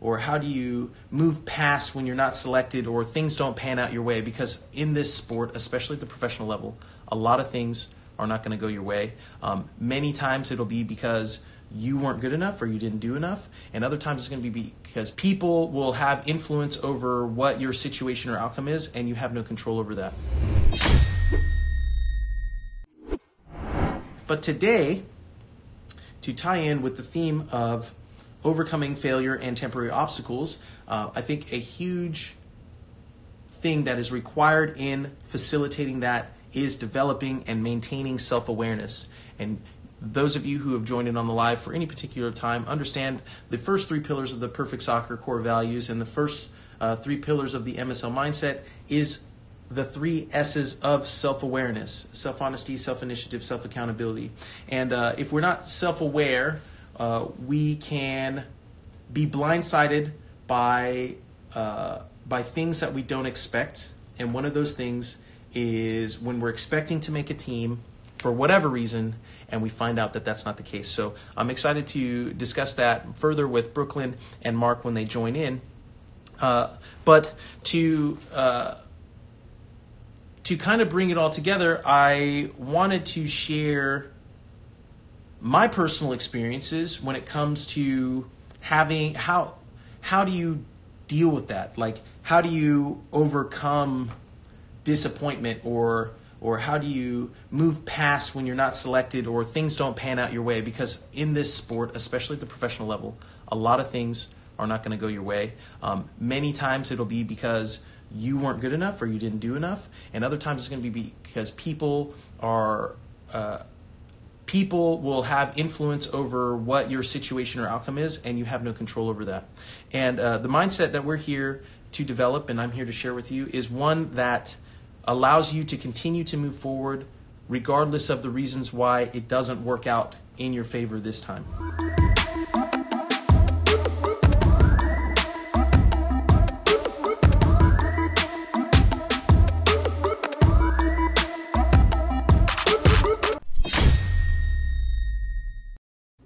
or how do you move past when you're not selected or things don't pan out your way? Because in this sport especially at the professional level a lot of things are not going to go your way. Um, many times it'll be because you weren't good enough or you didn't do enough and other times it's going to be because people will have influence over what your situation or outcome is and you have no control over that. But today to tie in with the theme of overcoming failure and temporary obstacles, uh, I think a huge thing that is required in facilitating that is developing and maintaining self awareness. And those of you who have joined in on the live for any particular time understand the first three pillars of the perfect soccer core values and the first uh, three pillars of the MSL mindset is the three S's of self awareness self honesty, self initiative, self accountability. And uh, if we're not self aware, uh, we can be blindsided by uh, by things that we don't expect, and one of those things is when we're expecting to make a team for whatever reason, and we find out that that's not the case. So I'm excited to discuss that further with Brooklyn and Mark when they join in. Uh, but to uh, to kind of bring it all together, I wanted to share my personal experiences when it comes to having how how do you deal with that? Like how do you overcome disappointment or or how do you move past when you're not selected or things don't pan out your way? Because in this sport especially at the professional level a lot of things are not going to go your way. Um, many times it'll be because you weren't good enough or you didn't do enough and other times it's going to be because people are uh, people will have influence over what your situation or outcome is, and you have no control over that. And uh, the mindset that we're here to develop, and I'm here to share with you, is one that allows you to continue to move forward regardless of the reasons why it doesn't work out in your favor this time.